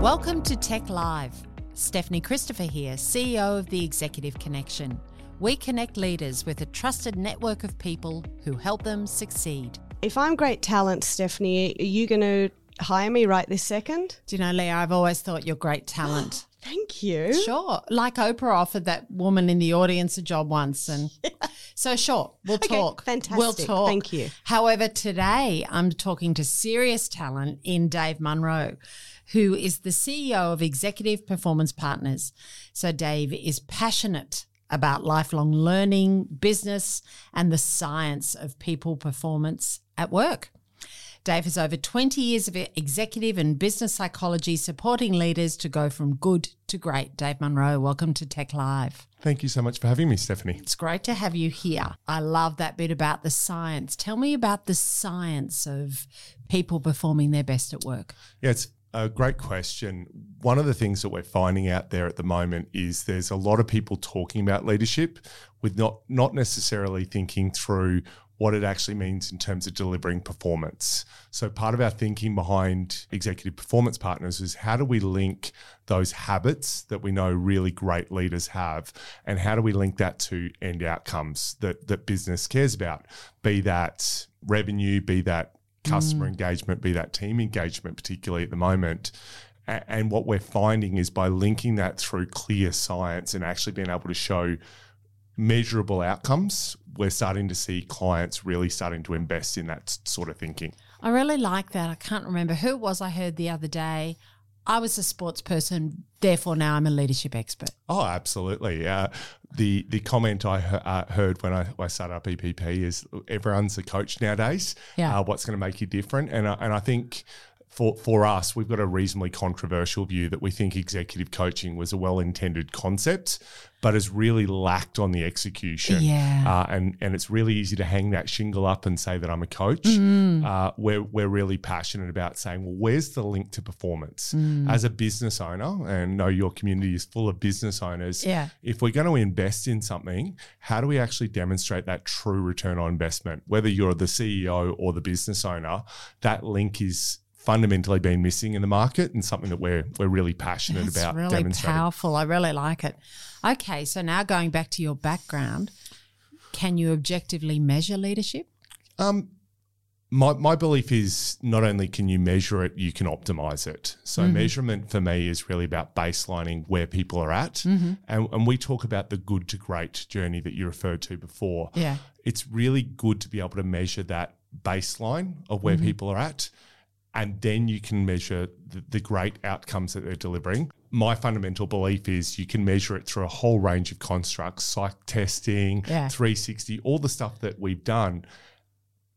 Welcome to TEC Live. Stephanie Christopher here, CEO of the Executive Connection. We connect leaders with a trusted network of people who help them succeed. If I'm great talent, Stephanie, are you going to hire me right this second? Do you know, Leah, I've always thought you're great talent. Thank you. Sure. Like Oprah offered that woman in the audience a job once. And so, sure, we'll Okay, talk. fantastic. We'll talk. Thank you. However, today I'm talking to serious talent in Dave Munro, who is the CEO of Executive Performance Partners. So, Dave is passionate about lifelong learning, business, and the science of people performance at work. Dave has over 20 years of executive and business psychology supporting leaders to go from good to great. Dave Munro, welcome to TEC Live. Thank you so much for having me, Stephanie. It's great to have you here. I love that bit about the science. Tell me about the science of people performing their best at work. Yeah, it's a great question. One of the things that we're finding out there at the moment is there's a lot of people talking about leadership with not not necessarily thinking through what it actually means in terms of delivering performance. So part of our thinking behind executive performance partners is how do we link those habits that we know really great leaders have and how do we link that to end outcomes that that business cares about be that revenue be that customer mm. engagement, be that team engagement, particularly at the moment. A- And what we're finding is by linking that through clear science and actually being able to show measurable outcomes, we're starting to see clients really starting to invest in that sort of thinking. I really like that. I can't remember who it was I heard the other day. I was a sports person, therefore now I'm a leadership expert. Oh, absolutely. Uh, the the comment I he- uh, heard when I, I started up EPP is everyone's a coach nowadays. Yeah. Uh, what's going to make you different? And I, and I think for for us, we've got a reasonably controversial view that we think executive coaching was a well intended concept, but has really lacked on the execution. Yeah. Uh, and and it's really easy to hang that shingle up and say that I'm a coach. Mm. Uh, we're we're really passionate about saying, well, where's the link to performance Mm. as a business owner? And know your community is full of business owners. Yeah. If we're going to invest in something, how do we actually demonstrate that true return on investment? Whether you're the CEO or the business owner, that link is fundamentally been missing in the market and something that we're we're really passionate That's about really demonstrating. powerful. I really like it. Okay, so now going back to your background, can you objectively measure leadership? Um, my, my belief is not only can you measure it, you can optimize it. So, Mm-hmm. measurement for me is really about baselining where people are at. Mm-hmm. And, and we talk about the good to great journey that you referred to before. Yeah. It's really good to be able to measure that baseline of where people are at. And then you can measure the, the great outcomes that they're delivering. My fundamental belief is you can measure it through a whole range of constructs, psych testing, Yeah. 360, all the stuff that we've done.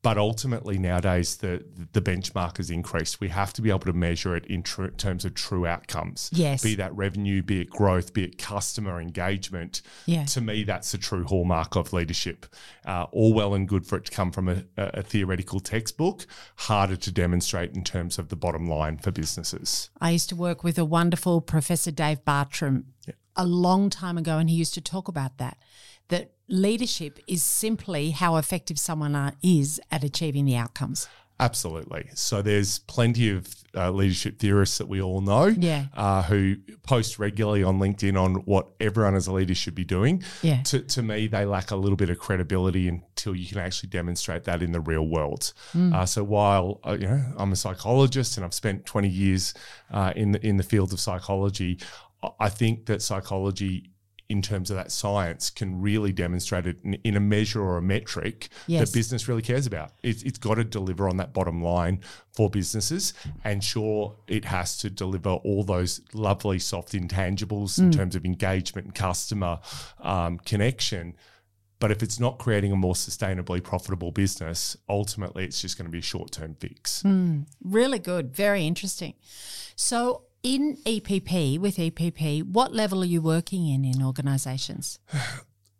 But ultimately, nowadays, the the benchmark has increased. We have to be able to measure it in tr- terms of true outcomes. Yes. Be that revenue, be it growth, be it customer engagement. Yeah. To me, that's a true hallmark of leadership. Uh, all well and good for it to come from a, a a theoretical textbook, harder to demonstrate in terms of the bottom line for businesses. I used to work with a wonderful Professor Dave Bartram a long time ago, and he used to talk about that. That leadership is simply how effective someone are, is at achieving the outcomes. Absolutely. So there's plenty of uh, leadership theorists that we all know Yeah. uh, who post regularly on LinkedIn on what everyone as a leader should be doing. Yeah. To, to me, they lack a little bit of credibility until you can actually demonstrate that in the real world. Uh, so while uh, you know I'm a psychologist and I've spent 20 years uh, in the, in the field of psychology, I think that psychology in terms of that science can really demonstrate it in, in a measure or a metric Yes. that business really cares about. It's, it's got to deliver on that bottom line for businesses. And sure, it has to deliver all those lovely soft intangibles in terms of engagement and customer um, connection. But if it's not creating a more sustainably profitable business, ultimately it's just going to be a short term fix. Really good. Very interesting. So, in EPP, with EPP, what level are you working in in organizations?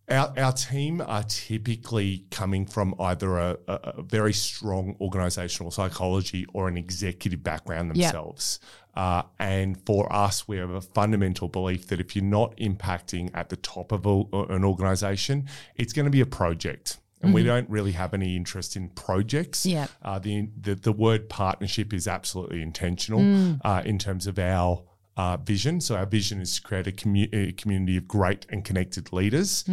Our, our team are typically coming from either a, a, a very strong organizational psychology or an executive background Yep. themselves. Uh, and for us, we have a fundamental belief that if you're not impacting at the top of a, an organization, it's going to be a project. And we don't really have any interest in projects. Yep. Uh, the, the the word partnership is absolutely intentional uh, in terms of our uh, vision. So our vision is to create a, commu- a community of great and connected leaders.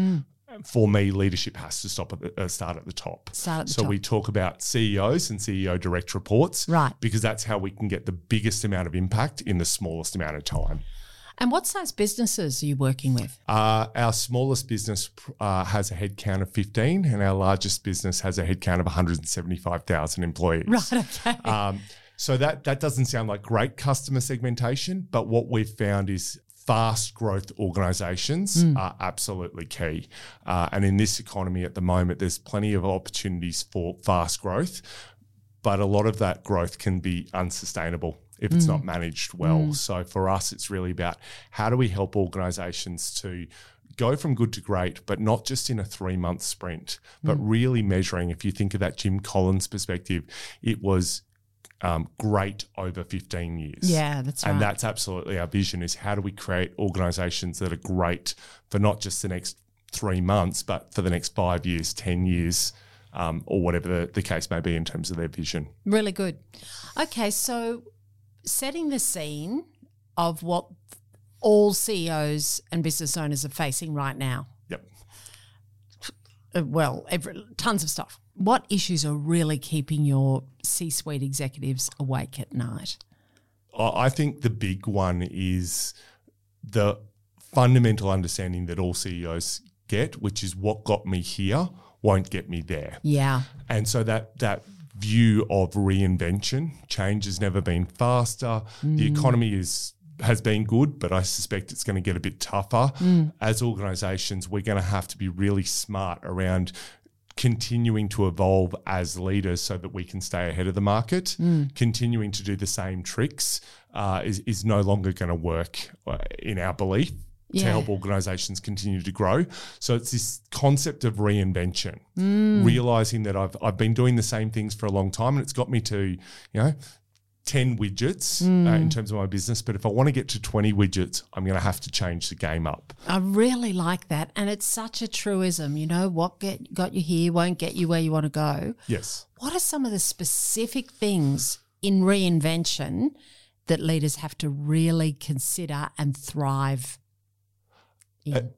For me, leadership has to stop at the, uh, start at the top. Start at the so top. we talk about CEOs and CEO direct reports, Right. Because that's how we can get the biggest amount of impact in the smallest amount of time. And what size businesses are you working with? Uh, our smallest business uh, has a headcount of 15, and our largest business has a headcount of 175,000 employees. Right, okay. Um, so that that doesn't sound like great customer segmentation, but what we've found is fast growth organizations are absolutely key. Uh, and in this economy at the moment, there's plenty of opportunities for fast growth, but a lot of that growth can be unsustainable if it's not managed well. So for us, it's really about how do we help organizations to go from good to great, but not just in a three month sprint, but really measuring. If you think of that Jim Collins perspective, it was um, great over 15 years. Yeah, that's right. And that's absolutely our vision is how do we create organizations that are great for not just the next three months, but for the next five years, 10 years, um, or whatever the, the case may be in terms of their vision. Really good. Okay, so setting the scene of what all CEOs and business owners are facing right now. Yep. Uh, well, every, tons of stuff. What issues are really keeping your C suite executives awake at night? I I think the big one is the fundamental understanding that all CEOs get, which is what got me here won't get me there. Yeah. And so that that view of reinvention, change has never been faster. The economy is has been good, but I suspect it's going to get a bit tougher. As organizations, we're going to have to be really smart around continuing to evolve as leaders so that we can stay ahead of the market. Continuing to do the same tricks uh, is, is no longer going to work uh, in our belief to help organizations continue to grow. So it's this concept of reinvention, realizing that I've, I've been doing the same things for a long time and it's got me to, you know, 10 widgets uh, in terms of my business. But if I want to get to 20 widgets, I'm going to have to change the game up. I really like that. And it's such a truism. You know, what get, got you here won't get you where you want to go. Yes. What are some of the specific things in reinvention that leaders have to really consider and thrive in?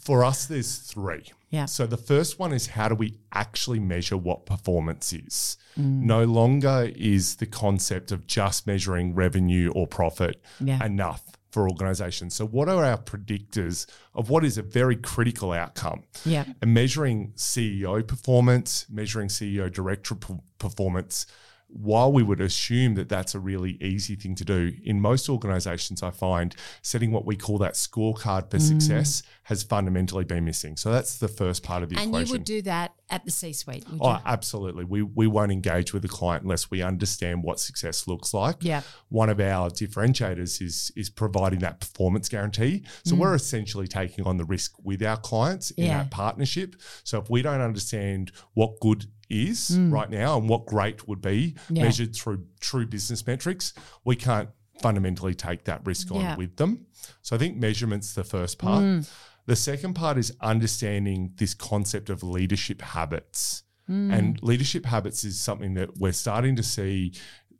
For us, there's three. Yeah. So the first one is how do we actually measure what performance is? Mm. No longer is the concept of just measuring revenue or profit Yeah. enough for organizations. So what are our predictors of what is a very critical outcome? Yeah. And measuring CEO performance, measuring CEO director p- performance, while we would assume that that's a really easy thing to do, in most organizations, I find setting what we call that scorecard for Mm. success has fundamentally been missing. So that's the first part of the and equation. you would do that at the C suite, Oh, you? absolutely. We we won't engage with a client unless we understand what success looks like. Yeah. One of our differentiators is is providing that performance guarantee. So we're essentially taking on the risk with our clients in Mm. Yeah. that partnership. So if we don't understand what good is right now and what great would be Mm. Yeah. measured through true business metrics, we can't fundamentally take that risk on Yeah. with them. So I think measurement's the first part. Mm. The second part is understanding this concept of leadership habits. Mm. And leadership habits is something that we're starting to see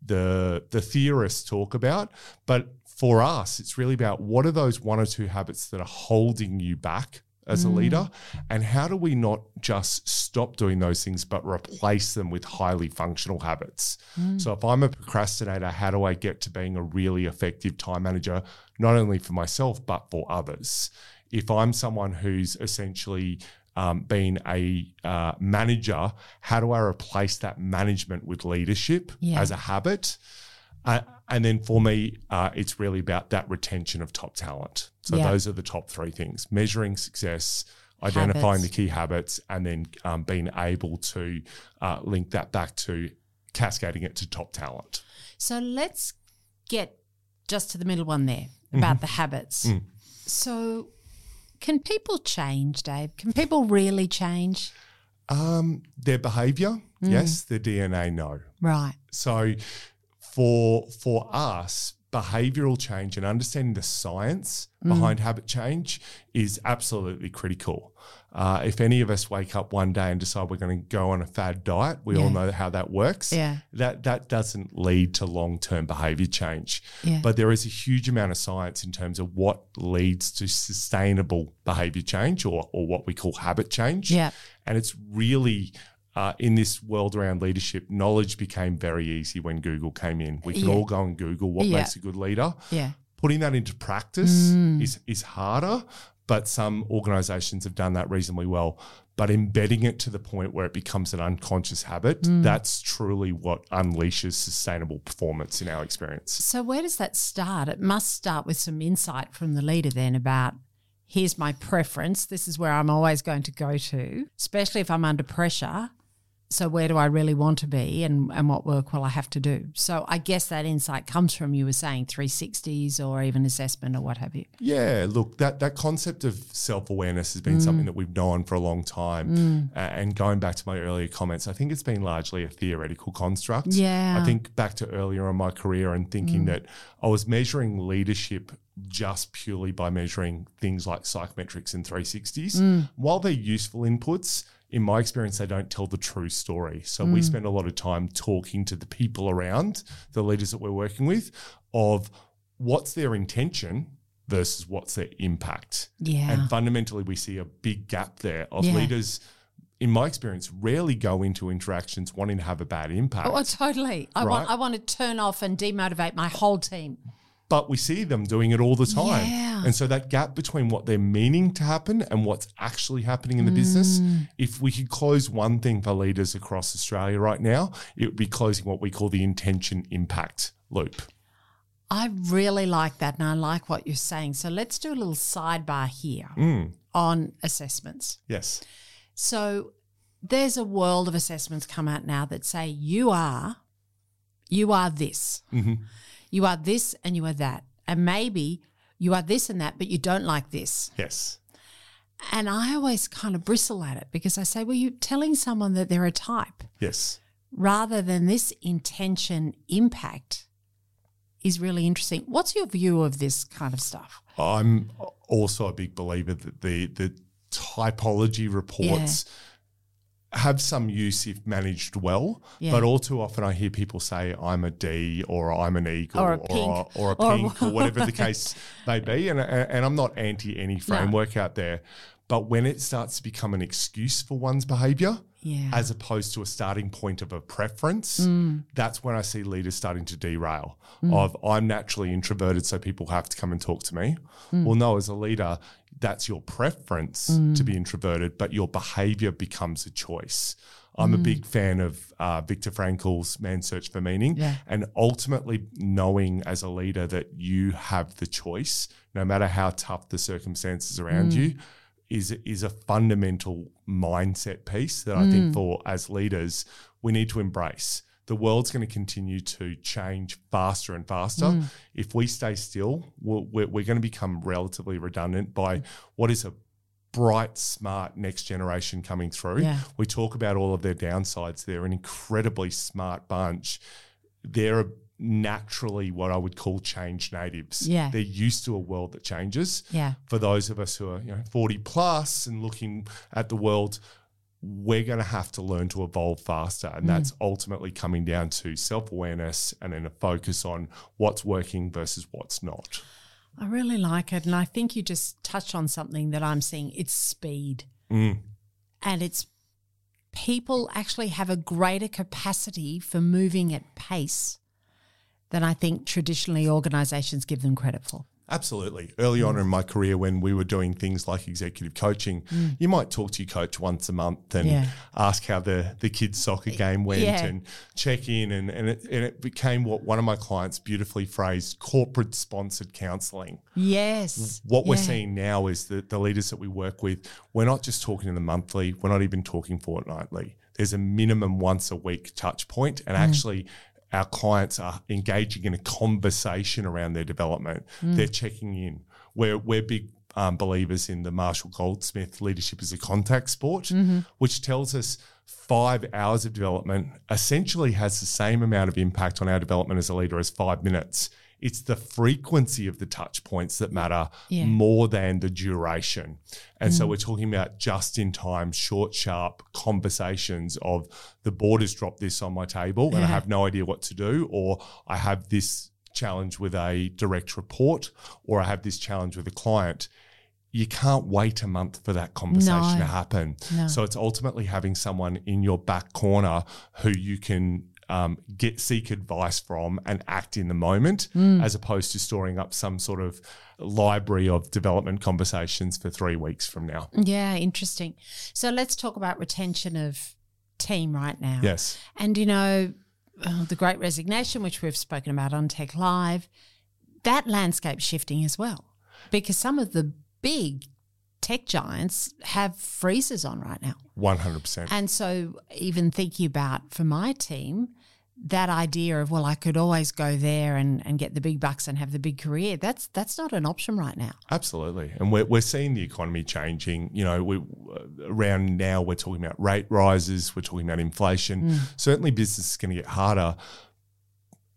the the theorists talk about, but for us it's really about what are those one or two habits that are holding you back as a Mm. leader and how do we not just stop doing those things but replace them with highly functional habits Mm. so if i'm a procrastinator how do i get to being a really effective time manager not only for myself but for others if i'm someone who's essentially um, been a uh, manager how do i replace that management with leadership Yeah. as a habit uh, and then for me, uh, it's really about that retention of top talent. So Yeah. those are the top three things: measuring success, identifying Habits. the key habits, and then um, being able to uh, link that back to cascading it to top talent. So let's get just to the middle one there about the habits. Mm. So, can people change, Dave? Can people really change? Um, their behavior, yes. Their DNA, no. Right. So for for us, behavioral change and understanding the science behind habit change is absolutely critical. Uh, if any of us wake up one day and decide we're going to go on a fad diet, we all know how that works. Yeah. That that doesn't lead to long term behavior change. Yeah. But there is a huge amount of science in terms of what leads to sustainable behavior change or, or what we call habit change. Yeah. And it's really uh, in this world around leadership, knowledge became very easy when Google came in. We can Yeah. all go and Google what Yeah. makes a good leader. Yeah. Putting that into practice Mm. is is harder, but some organizations have done that reasonably well. But embedding it to the point where it becomes an unconscious habit, Mm. that's truly what unleashes sustainable performance in our experience. So where does that start? It must start with some insight from the leader then about here's my preference. This is where I'm always going to go to, especially if I'm under pressure. So where do I really want to be and, and what work will I have to do? So I guess that insight comes from you were saying 360s or even assessment or what have you. Yeah, look, that that concept of self awareness has been Mm. something that we've known for a long time. A- and going back to my earlier comments, I think it's been largely a theoretical construct. Yeah. Mm. I think back to earlier in my career and thinking that I was measuring leadership just purely by measuring things like psychometrics and 360s. Mm. While they're useful inputs, in my experience, they don't tell the true story. So Mm. we spend a lot of time talking to the people around the leaders that we're working with of what's their intention versus what's their impact. Yeah. And fundamentally, we see a big gap there of Yeah. leaders, in my experience, rarely go into interactions wanting to have a bad impact. Oh, totally. I want I want to turn off and demotivate my whole team. But we see them doing it all the time. Yeah. And so that gap between what they're meaning to happen and what's actually happening in the business, Mm. if we could close one thing for leaders across Australia right now, it would be closing what we call the intention impact loop. I really like that and I like what you're saying. So let's do a little sidebar here Mm. on assessments. Yes. So there's a world of assessments come out now that say you are you are this. hmm You are this and you are that. And maybe you are this and that, but you don't like this. Yes. And I always kind of bristle at it because I say, well, you're telling someone that they're a type Yes. rather than this intention impact is really interesting. What's your view of this kind of stuff? I'm also a big believer that the the typology reports have some use if managed well, Yeah. but all too often I hear people say I'm a D or I'm an eagle Or or a pink. a, or a Or- pink or whatever the case may be, and and I'm not anti any framework out there, but when it starts to become an excuse for one's behaviour. Yeah. As opposed to a starting point of a preference, Mm. that's when I see leaders starting to derail. Of I'm naturally introverted, so people have to come and talk to me. Mm. Well, no, as a leader, that's your preference to be introverted, but your behavior becomes a choice. I'm a Mm. big fan of uh, Viktor Frankl's Man's Search for Meaning, Yeah. and ultimately knowing as a leader that you have the choice, no matter how tough the circumstances around you, is is a fundamental mindset piece that I think mm. for as leaders we need to embrace. The world's going to continue to change faster and faster. Mm. If we stay still, we're, we're, we're going to become relatively redundant by what is a bright, smart next generation coming through. Yeah. We talk about all of their downsides. They're an incredibly smart bunch. They're naturally what I would call change natives. Yeah. They're used to a world that changes Yeah. for those of us who are you know 40 plus and looking at the world we're going to have to learn to evolve faster and that's ultimately coming down to self-awareness and then a focus on what's working versus what's not I really like it. And I think you just touched on something that I'm seeing it's speed. Mm. And it's people actually have a greater capacity for moving at pace than I think traditionally organizations give them credit for. Absolutely. Early on in my career, when we were doing things like executive coaching, mm. you might talk to your coach once a month and Yeah. ask how the, the kids' soccer game went Yeah. and check in. And, and, it, and it became what one of my clients beautifully phrased corporate sponsored counseling. Yes. What we're seeing now is that the leaders that we work with, we're not just talking to them monthly, we're not even talking fortnightly. There's a minimum once a week touch point, and mm. actually, our clients are engaging in a conversation around their development. They're checking in. We're we're big um, believers in the Marshall Goldsmith leadership as a contact sport, which tells us five hours of development essentially has the same amount of impact on our development as a leader as five minutes. It's the frequency of the touch points that matter Yeah. more than the duration. And Mm. so we're talking about just in time, short, sharp conversations of the board has dropped this on my table and I have no idea what to do, or I have this challenge with a direct report, or I have this challenge with a client. You can't wait a month for that conversation No. to happen. No. So it's ultimately having someone in your back corner who you can um, get seek advice from and act in the moment, Mm. as opposed to storing up some sort of library of development conversations for three weeks from now. Yeah, interesting. So let's talk about retention of team right now. Yes. And you know, uh, the great resignation, which we've spoken about on TEC Live, that landscape shifting as well. Because some of the big tech giants have freezers on right now. 100%. And so, even thinking about for my team, that idea of well, I could always go there and, and get the big bucks and have the big career. That's that's not an option right now. Absolutely, and we're, we're seeing the economy changing. You know, we uh, around now we're talking about rate rises, we're talking about inflation. Certainly, business is going to get harder.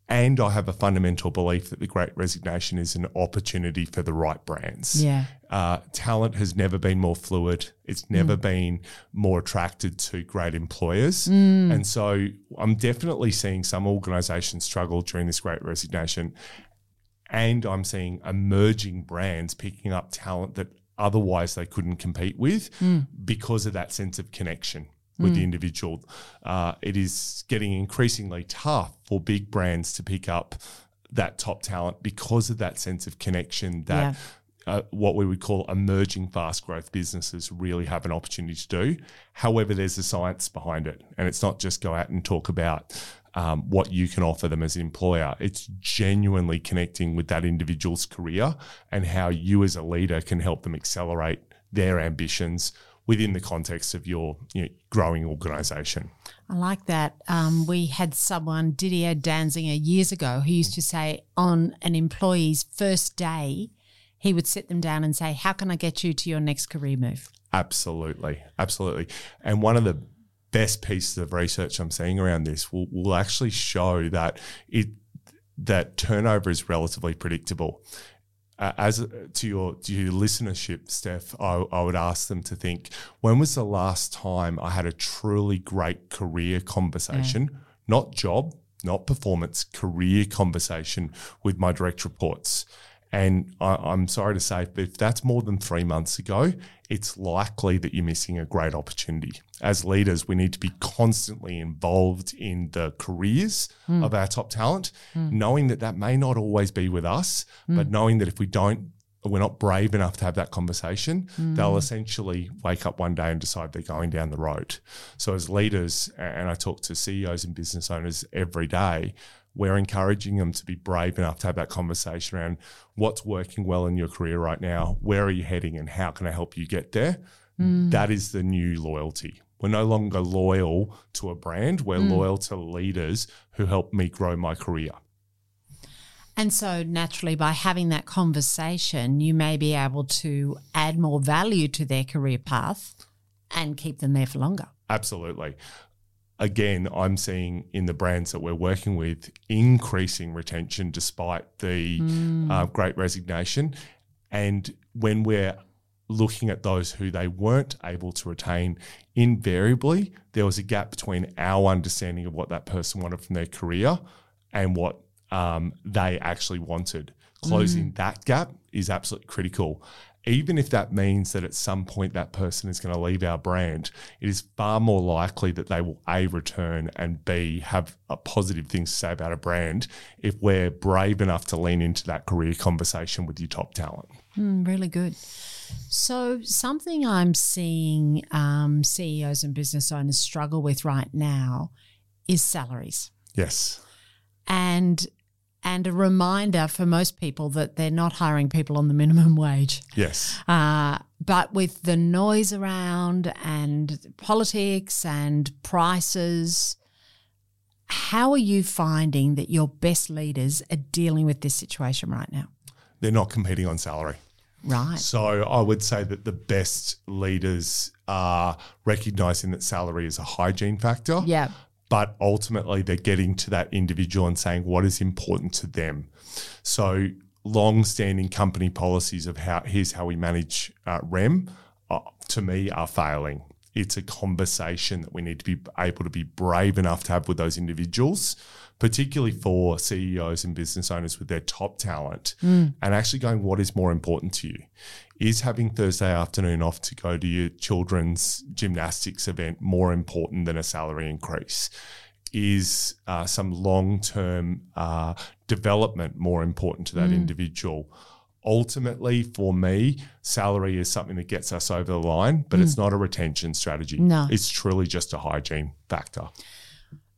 And I have a fundamental belief that the Great Resignation is an opportunity for the right brands. Yeah. Uh, talent has never been more fluid. It's never been more attracted to great employers. And so I'm definitely seeing some organizations struggle during this great resignation. And I'm seeing emerging brands picking up talent that otherwise they couldn't compete with because of that sense of connection with the individual. Uh, it is getting increasingly tough for big brands to pick up that top talent because of that sense of connection that uh, what we would call emerging fast growth businesses really have an opportunity to do. However, there's a science behind it, and it's not just go out and talk about um, what you can offer them as an employer. It's genuinely connecting with that individual's career and how you as a leader can help them accelerate their ambitions within the context of your you know, growing organization. I like that. Um, we had someone, Didier Danzinger, years ago, who used to say on an employee's first day, he would sit them down and say, How can I get you to your next career move? Absolutely, absolutely. And one of the best pieces of research I'm seeing around this will, will actually show that it that turnover is relatively predictable. Uh, as to your to your listenership, Steph, I, I would ask them to think: When was the last time I had a truly great career conversation, not job, not performance, career conversation with my direct reports? And I, I'm sorry to say, but if that's more than three months ago, it's likely that you're missing a great opportunity. As leaders, we need to be constantly involved in the careers hmm. of our top talent, hmm. knowing that that may not always be with us, hmm. but knowing that if we don't, we're not brave enough to have that conversation, they'll essentially wake up one day and decide they're going down the road. So, as leaders, and I talk to CEOs and business owners every day, we're encouraging them to be brave enough to have that conversation around what's working well in your career right now, where are you heading, and how can I help you get there? Mm. That is the new loyalty. We're no longer loyal to a brand, we're mm. loyal to leaders who help me grow my career. And so, naturally, by having that conversation, you may be able to add more value to their career path and keep them there for longer. Absolutely. Again, I'm seeing in the brands that we're working with increasing retention despite the uh, great resignation. And when we're looking at those who they weren't able to retain, invariably there was a gap between our understanding of what that person wanted from their career and what um, they actually wanted. Closing that gap is absolutely critical. Even if that means that at some point that person is going to leave our brand, it is far more likely that they will A, return and B, have a positive things to say about a brand if we're brave enough to lean into that career conversation with your top talent. Mm, really good. So, something I'm seeing um, CEOs and business owners struggle with right now is salaries. Yes. And and a reminder for most people that they're not hiring people on the minimum wage. Yes. Uh, but with the noise around and politics and prices, how are you finding that your best leaders are dealing with this situation right now? They're not competing on salary. Right. So I would say that the best leaders are recognizing that salary is a hygiene factor. Yeah. But ultimately they're getting to that individual and saying what is important to them. So, long-standing company policies of how here's how we manage uh, REM, uh, to me, are failing. It's a conversation that we need to be able to be brave enough to have with those individuals, particularly for CEOs and business owners with their top talent, and actually going, what is more important to you? Is having Thursday afternoon off to go to your children's gymnastics event more important than a salary increase? Is uh, some long term uh, development more important to that individual? Ultimately, for me, salary is something that gets us over the line, but it's hmm. not a retention strategy. No. It's truly just a hygiene factor.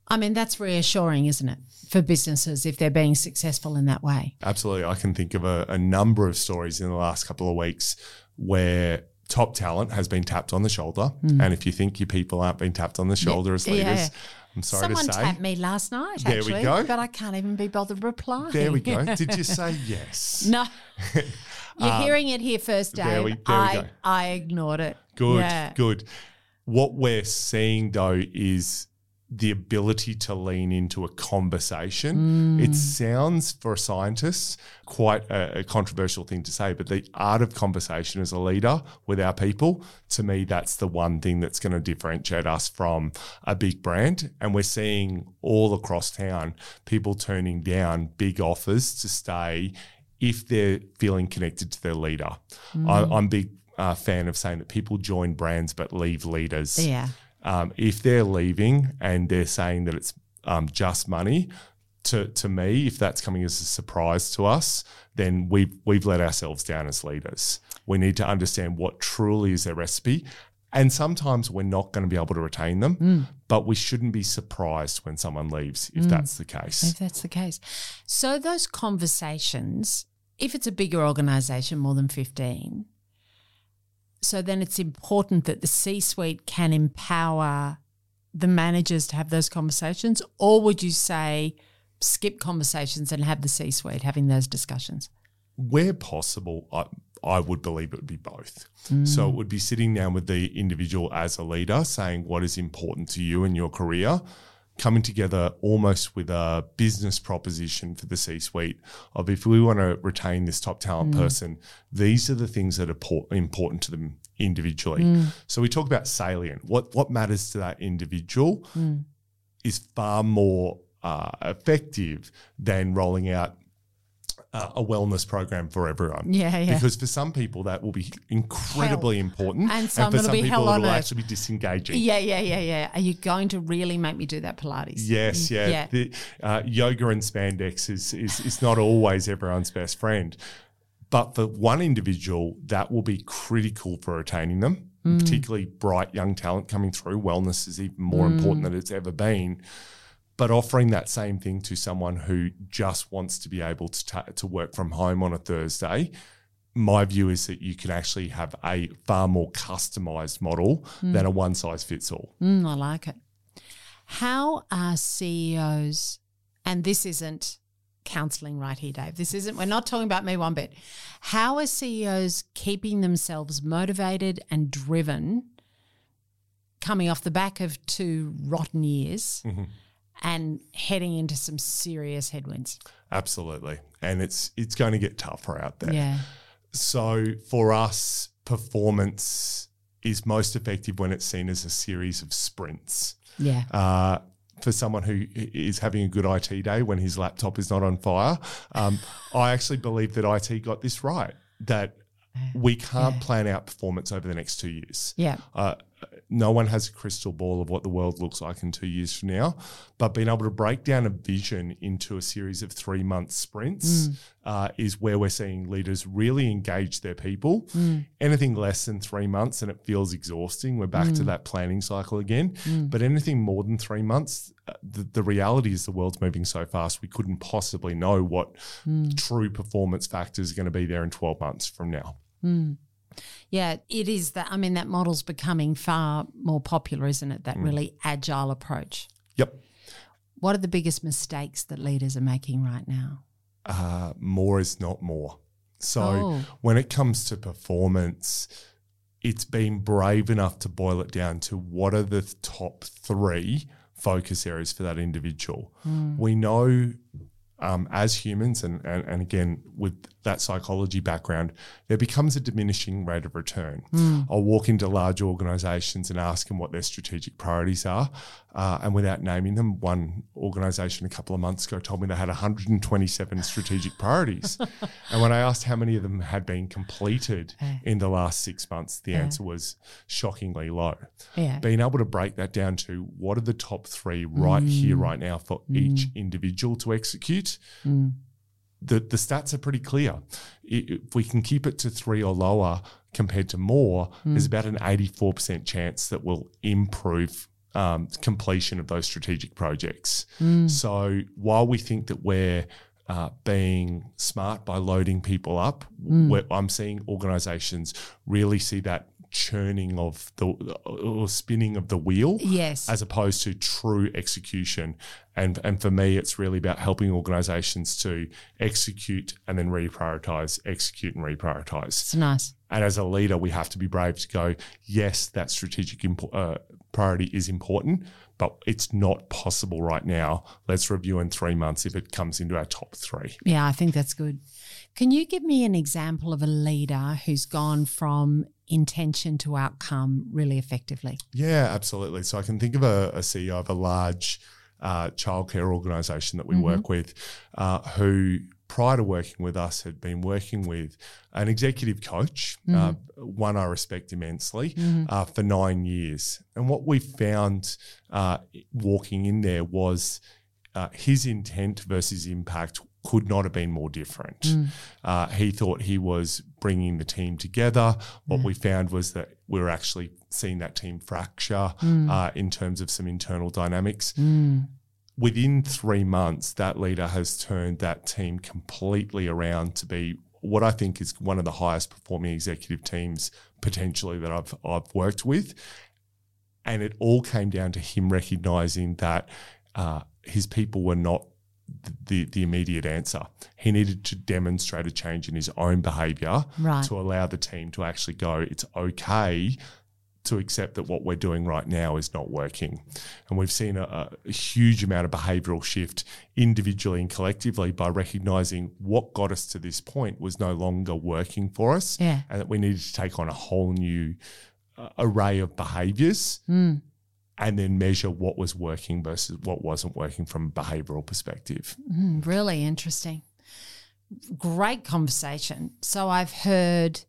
I mean, that's reassuring, isn't it, for businesses if they're being successful in that way? Absolutely. I can think of a, a number of stories in the last couple of weeks where top talent has been tapped on the shoulder. Hmm. And if you think your people aren't being tapped on the shoulder as leaders Yeah. I'm sorry Someone to say. tapped me last night, There we actually, go. but I can't even be bothered replying. There we go. Did you say yes? No. You're hearing it here first, Dave. Um, there we- there we I, go. I ignored it. Good, Yeah. good. What we're seeing though is the ability to lean into a conversation. It sounds for scientists quite a, a controversial thing to say, but the art of conversation as a leader with our people, to me, that's the one thing that's going to differentiate us from a big brand. And we're seeing all across town people turning down big offers to stay if they're feeling connected to their leader. I, I'm a big uh, fan of saying that people join brands but leave leaders. Yeah. Um, if they're leaving and they're saying that it's um, just money, to, to me, if that's coming as a surprise to us, then we've, we've let ourselves down as leaders. We need to understand what truly is their recipe. And sometimes we're not going to be able to retain them, but we shouldn't be surprised when someone leaves if that's the case. If that's the case. So, those conversations, if it's a bigger organization, more than 15, so then it's important that the C suite can empower the managers to have those conversations? Or would you say skip conversations and have the C suite having those discussions? where possible, I, I would believe it would be both. So it would be sitting down with the individual as a leader, saying what is important to you in your career, coming together almost with a business proposition for the C suite of if we want to retain this top talent mm. person, these are the things that are por- important to them individually. Mm. So we talk about salient. What what matters to that individual mm. is far more uh, effective than rolling out uh, a wellness program for everyone. Yeah, yeah. Because for some people that will be incredibly important, And some for some people it'll earth. actually be disengaging. Yeah, yeah, yeah, yeah. Are you going to really make me do that Pilates? Yes, yeah. Yeah. The, uh, yoga and spandex is, is is not always everyone's best friend, but for one individual, that will be critical for retaining them. Mm. Particularly bright young talent coming through, wellness is even more Mm. important than it's ever been. But offering that same thing to someone who just wants to be able to ta- to work from home on a Thursday, my view is that you can actually have a far more customized model than a one size fits all. Mm, I like it. How are CEOs, and this isn't counseling right here, Dave. This isn't, we're not talking about me one bit. How are CEOs keeping themselves motivated and driven coming off the back of two rotten years and heading into some serious headwinds? Absolutely. And it's it's going to get tougher out there. Yeah. So for us, performance is most effective when it's seen as a series of sprints. Yeah. Uh, for someone who is having a good IT day when his laptop is not on fire, um, I actually believe that IT got this right. That we can't plan out performance over the next two years. Yeah. Uh, no one has a crystal ball of what the world looks like in two years from now, but being able to break down a vision into a series of three month sprints mm. uh, is where we're seeing leaders really engage their people. Mm. Anything less than three months and it feels exhausting, we're back to mm. that planning cycle again. But anything more than three months, uh, the, the reality is the world's moving so fast, we couldn't possibly know what true performance factors are going to be there in 12 months from now. Yeah, it is that. I mean, that model's becoming far more popular, isn't it? Mm. That really agile approach. Yep. What are the biggest mistakes that leaders are making right now? uh, more is not more. So Oh. when it comes to performance, it's been brave enough to boil it down to what are the top three focus areas for that individual. We know um, as humans, and, and, and again, with that psychology background, there becomes a diminishing rate of return. Hmm. I'll walk into large organizations and ask them what their strategic priorities are. Uh, and without naming them, one organization a couple of months ago told me they had 127 strategic priorities. and when I asked how many of them had been completed eh. in the last six months, the eh. answer was shockingly low Yeah. being able to break that down to what are the top three right here, mm. right now for each mm. individual to execute, mm. The, the stats are pretty clear. If we can keep it to three or lower compared to more, there's about an 84% chance that we'll improve um, completion of those strategic projects. So while we think that we're uh, being smart by loading people up, where I'm seeing organizations really see that churning of the or spinning of the wheel Yes. as opposed to true execution. And and for me, it's really about helping organizations to execute and then reprioritize, execute and reprioritize. it's nice. And as a leader, we have to be brave to go, yes, that strategic impo- uh, priority is important, but it's not possible right now. Let's review in three months if it comes into our top three. Yeah, I think that's good. Can you give me an example of a leader who's gone from intention to outcome really effectively? Yeah, absolutely. So I can think of a, a CEO of a large uh, childcare organisation that we work with, uh, who prior to working with us had been working with an executive coach, uh, one I respect immensely, uh, for nine years. And what we found uh, walking in there was uh, his intent versus impact could not have been more different. Uh, he thought he was bringing the team together. What we found was that we were actually seeing that team fracture uh, in terms of some internal dynamics. Within three months, that leader has turned that team completely around to be what I think is one of the highest performing executive teams potentially that I've I've worked with. And it all came down to him recognizing that uh, his people were not the, the immediate answer. He needed to demonstrate a change in his own behavior Right. to allow the team to actually go, it's okay to accept that what we're doing right now is not working. And we've seen a, a huge amount of behavioral shift individually and collectively by recognizing what got us to this point was no longer working for us Yeah. and that we needed to take on a whole new uh, array of behaviors Mm. And then measure what was working versus what wasn't working from a behavioral perspective. Mm, really interesting. Great conversation. So I've heard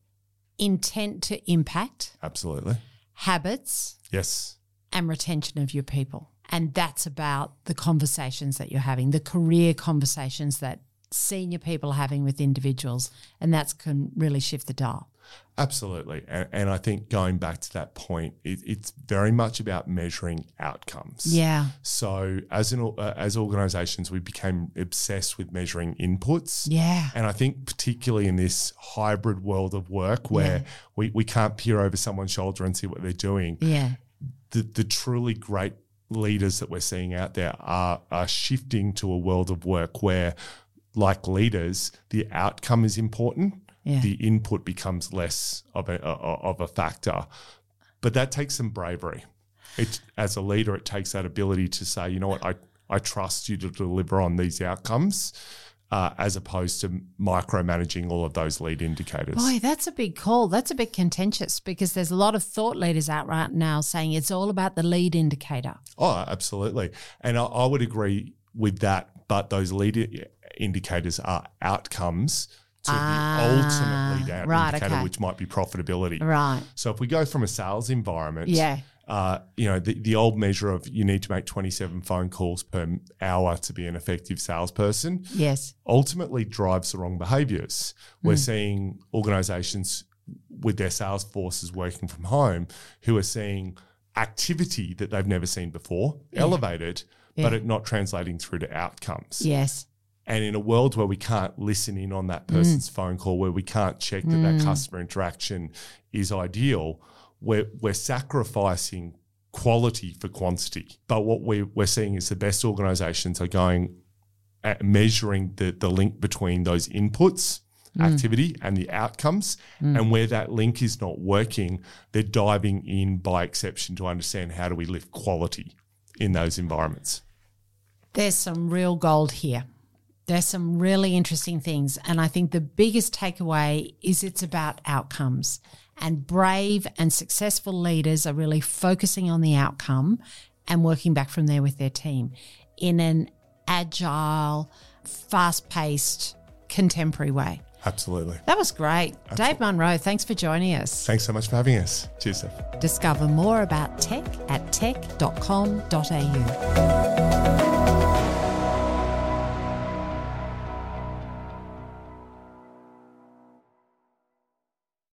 intent to impact, Absolutely. habits, Yes. and retention of your people. And that's about the conversations that you're having, the career conversations that senior people are having with individuals. And that's can really shift the dial. Absolutely. And, and I think going back to that point, it, it's very much about measuring outcomes. Yeah. So as an uh, as organizations, we became obsessed with measuring inputs. Yeah. And I think particularly in this hybrid world of work where we, we can't peer over someone's shoulder and see what they're doing, Yeah. the, the truly great leaders that we're seeing out there are, are shifting to a world of work where, like leaders, the outcome is important. Yeah. The input becomes less of a, of a factor. But that takes some bravery. It, as a leader, it takes that ability to say, you know what, I, I trust you to deliver on these outcomes. Uh, as opposed to micromanaging all of those lead indicators. Boy, that's a big call. That's a bit contentious because there's a lot of thought leaders out right now saying it's all about the lead indicator. Oh, absolutely. And I, I would agree with that. But those lead indicators are outcomes to Ah, the ultimate lead out right, indicator, okay. which might be profitability. Right. So if we go from a sales environment, Yeah. uh, you know, the, the old measure of you need to make 27 phone calls per hour to be an effective salesperson Yes. ultimately drives the wrong behaviors. We're seeing organizations with their sales forces working from home who are seeing activity that they've never seen before elevated, but Yeah. it not translating through to outcomes. Yes. And in a world where we can't listen in on that mm. person's phone call, where we can't check that that mm. customer interaction is ideal, we're, we're sacrificing quality for quantity. But what we, we're seeing is the best organizations are going at measuring the, the link between those inputs, mm. activity, and the outcomes. And where that link is not working, they're diving in by exception to understand how do we lift quality in those environments. There's some real gold here. There's some really interesting things. And I think the biggest takeaway is it's about outcomes. And brave and successful leaders are really focusing on the outcome and working back from there with their team in an agile, fast paced, contemporary way. Absolutely. That was great. Absolutely. Dave Munro, thanks for joining us. Thanks so much for having us. Cheers, Steph. Discover more about TEC at tec.com.au.